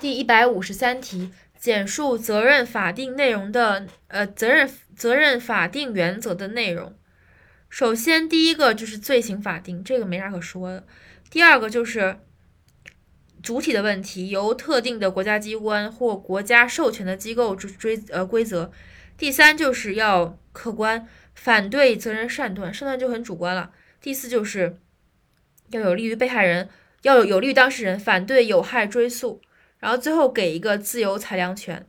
第一百五十三题，简述责任法定内容的呃责任责任法定原则的内容。首先，第一个就是罪行法定，这个没啥可说的。第二个就是主体的问题，由特定的国家机关或国家授权的机构追追呃规则。第三就是要客观，反对责任擅断，擅断就很主观了。第四就是要有利于被害人，要有有利于当事人，反对有害追诉。然后最后给一个自由裁量权。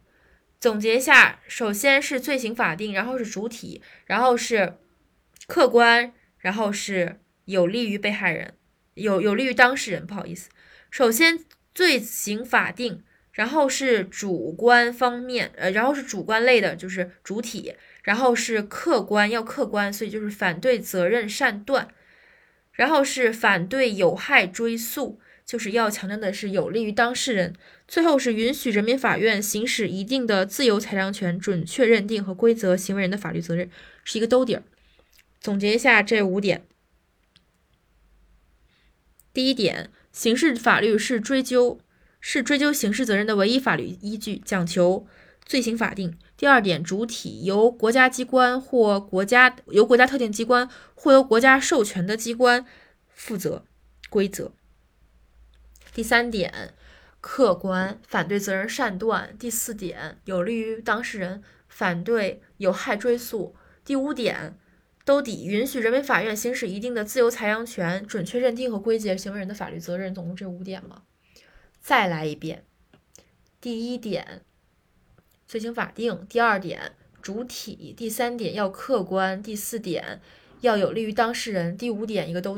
总结一下，首先是罪行法定，然后是主体，然后是客观，然后是有利于被害人，有有利于当事人。不好意思，首先罪行法定，然后是主观方面，呃，然后是主观类的，就是主体，然后是客观，要客观，所以就是反对责任擅断，然后是反对有害追诉。就是要强调的是有利于当事人，最后是允许人民法院行使一定的自由裁量权，准确认定和规则行为人的法律责任，是一个兜底儿。总结一下这五点：第一点，刑事法律是追究是追究刑事责任的唯一法律依据，讲求罪行法定。第二点，主体由国家机关或国家由国家特定机关或由国家授权的机关负责规则。第三点，客观反对责任擅断；第四点，有利于当事人反对有害追诉；第五点，兜底允许人民法院行使一定的自由裁量权，准确认定和归结行为人的法律责任。总共这五点嘛，再来一遍：第一点，罪行法定；第二点，主体；第三点要客观；第四点要有利于当事人；第五点一个兜。